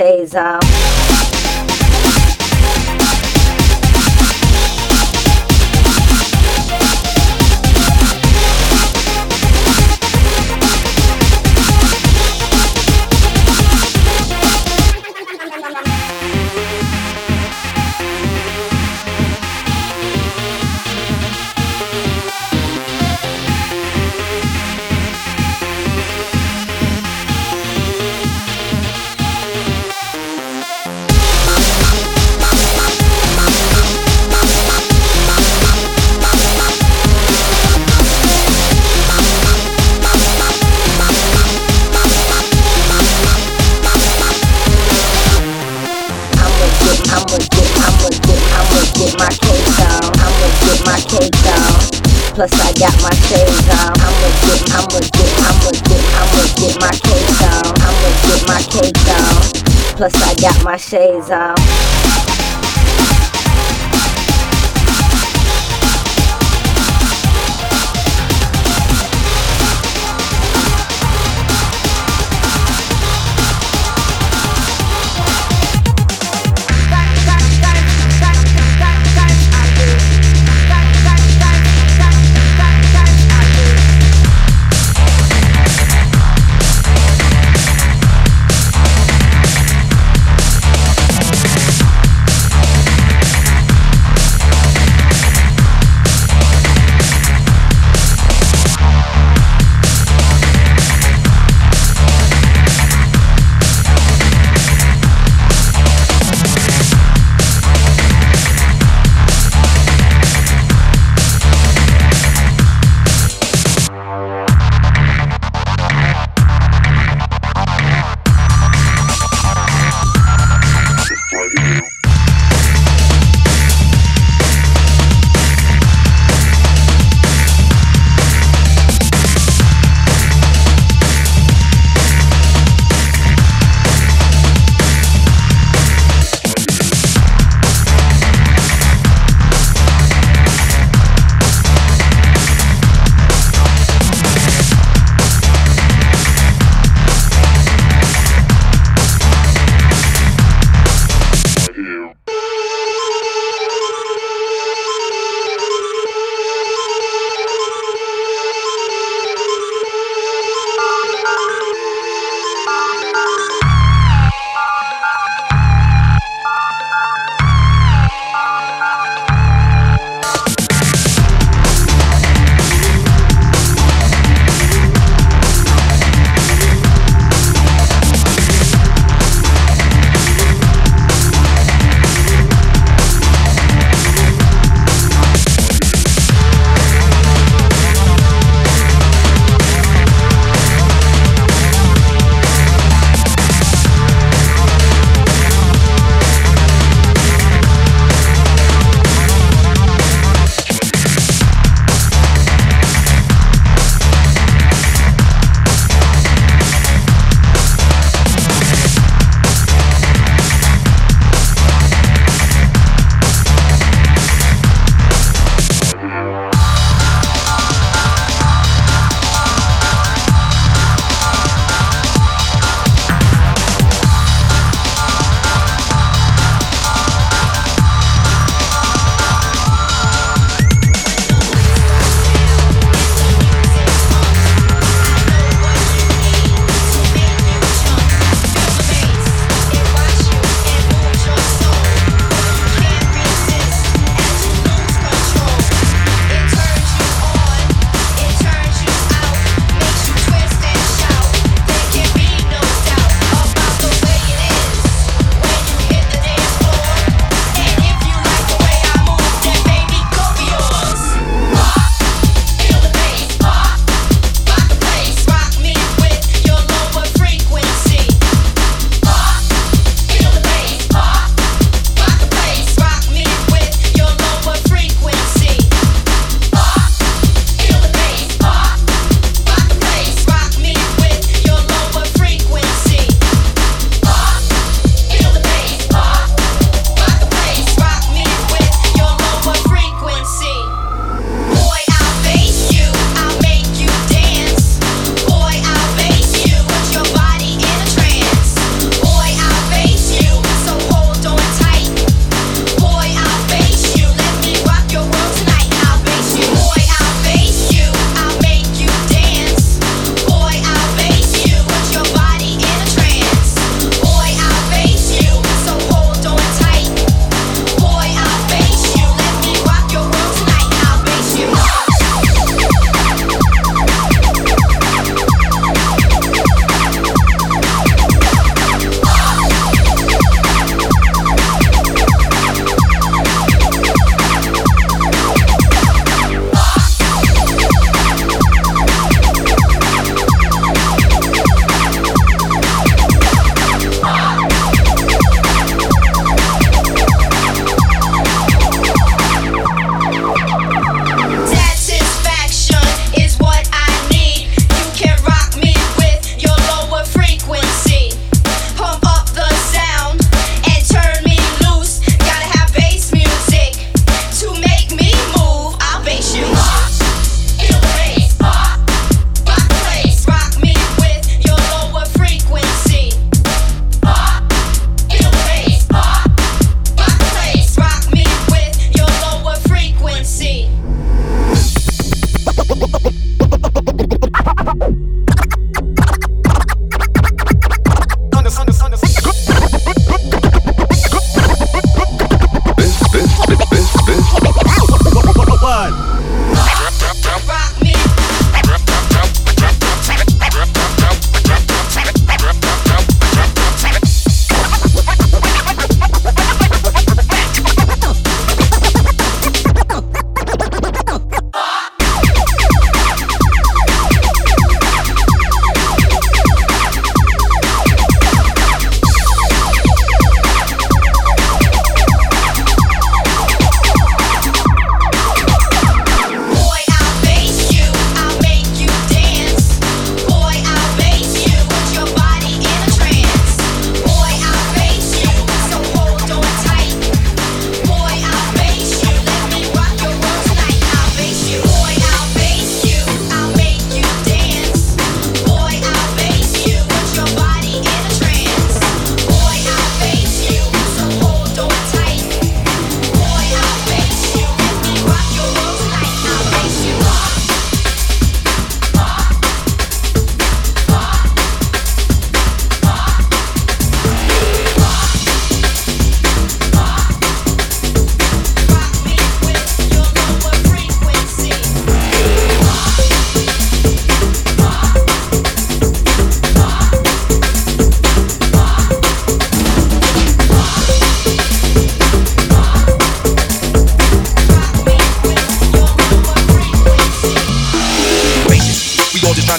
Taser. on. I'ma get, I'ma get, I'ma get, I'ma get my cake on. I'ma get my cake on. Plus I got my shades on.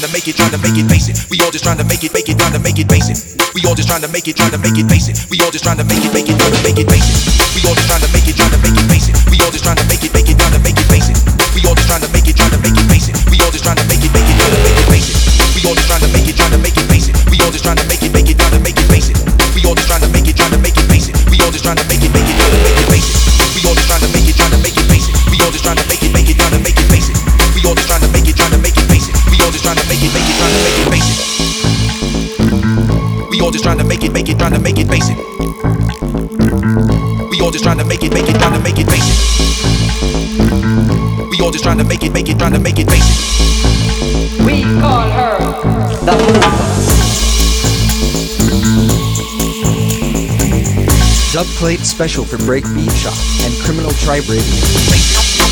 Make it, trying to make it basic. We all just trying to make it, make it, trying to make it basic. We all just trying to make it, trying to make it basic. We all just trying to make it, make it, trying to make it basic. We all just trying to make it, trying to make it basic. We all just trying to make it, make it, trying to make it basic. We all just trying to make it, trying to make it basic. We all just trying to make it, special for Breakbeat Shop and Criminal Tribe Radio.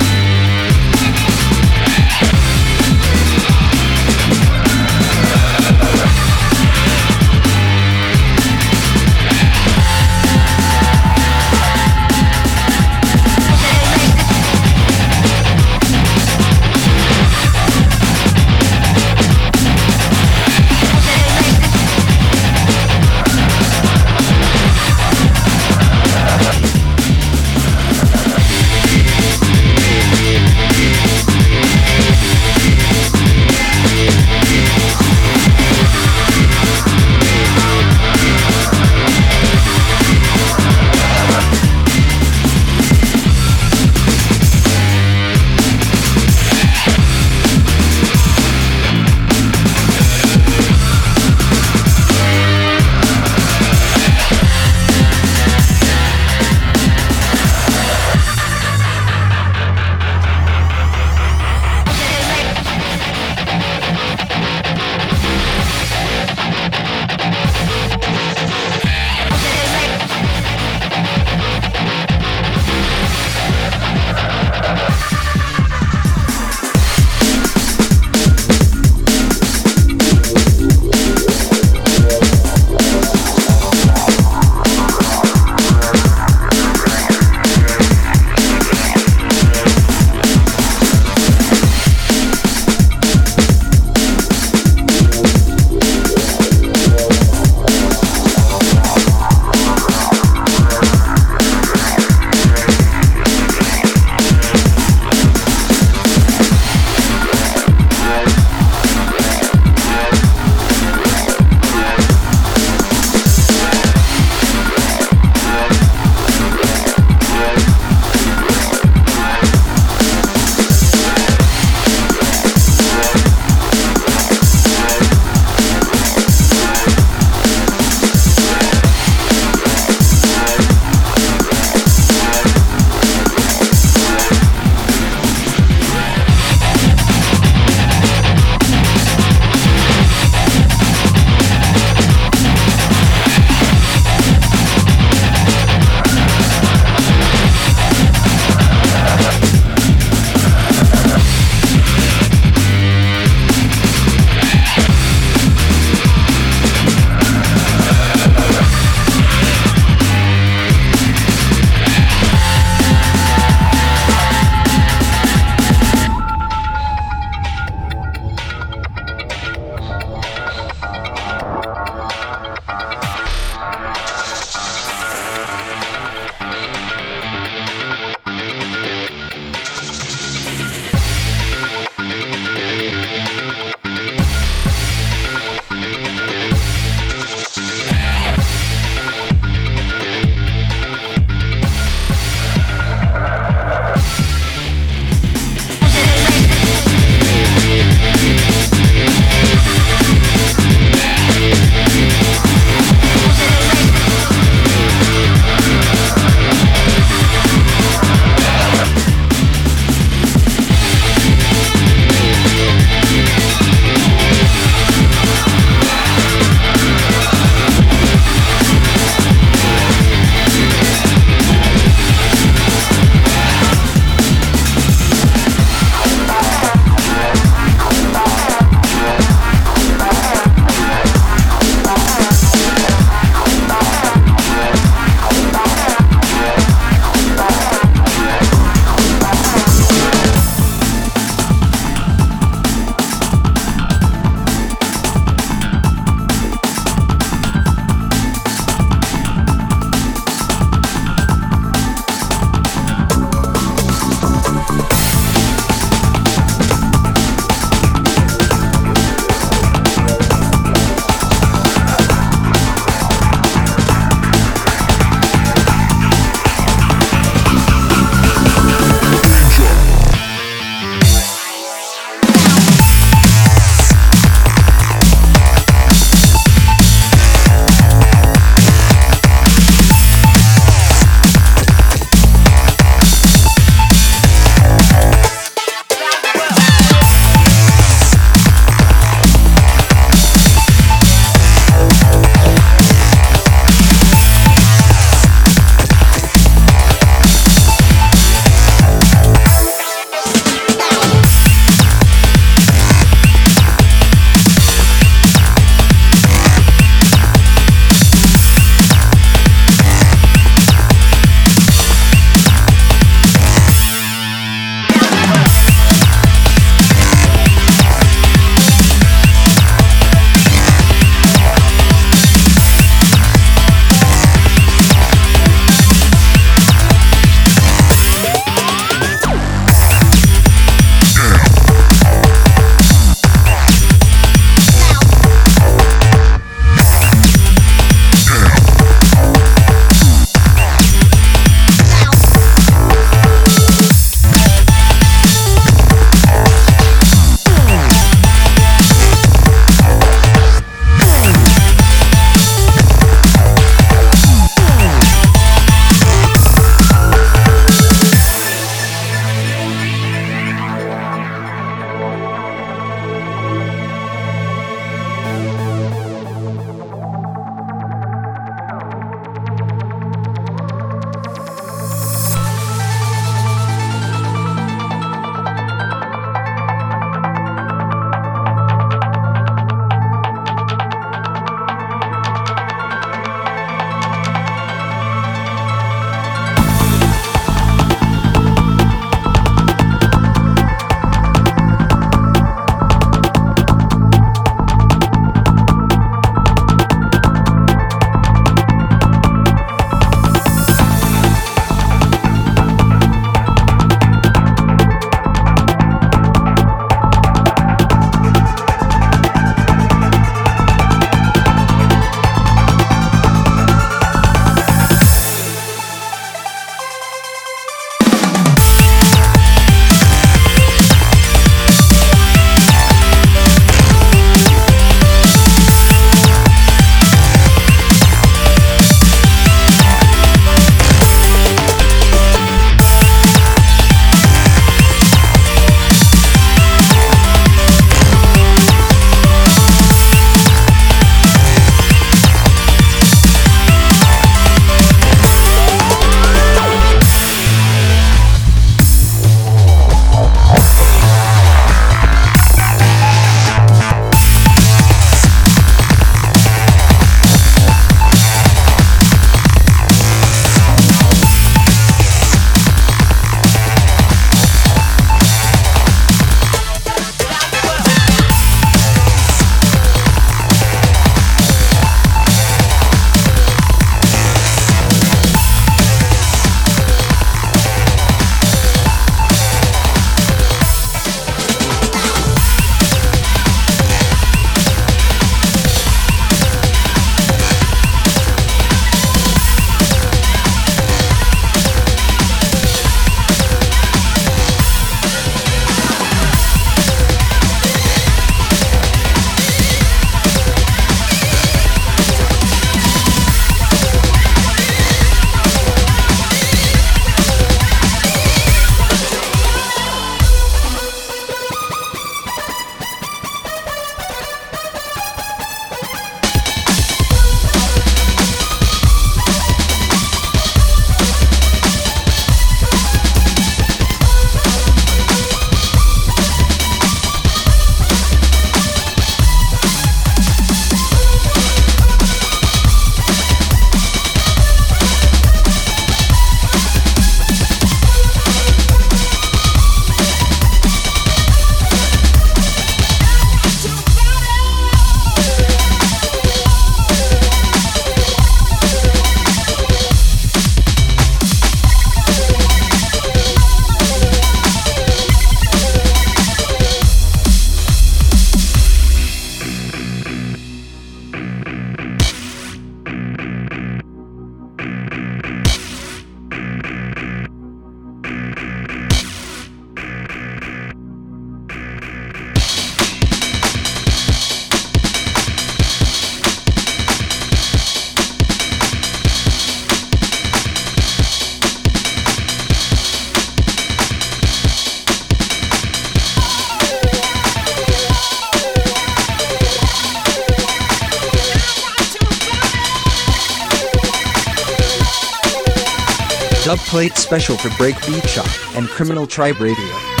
Special for Breakbeat Shop and Criminal Tribe Radio.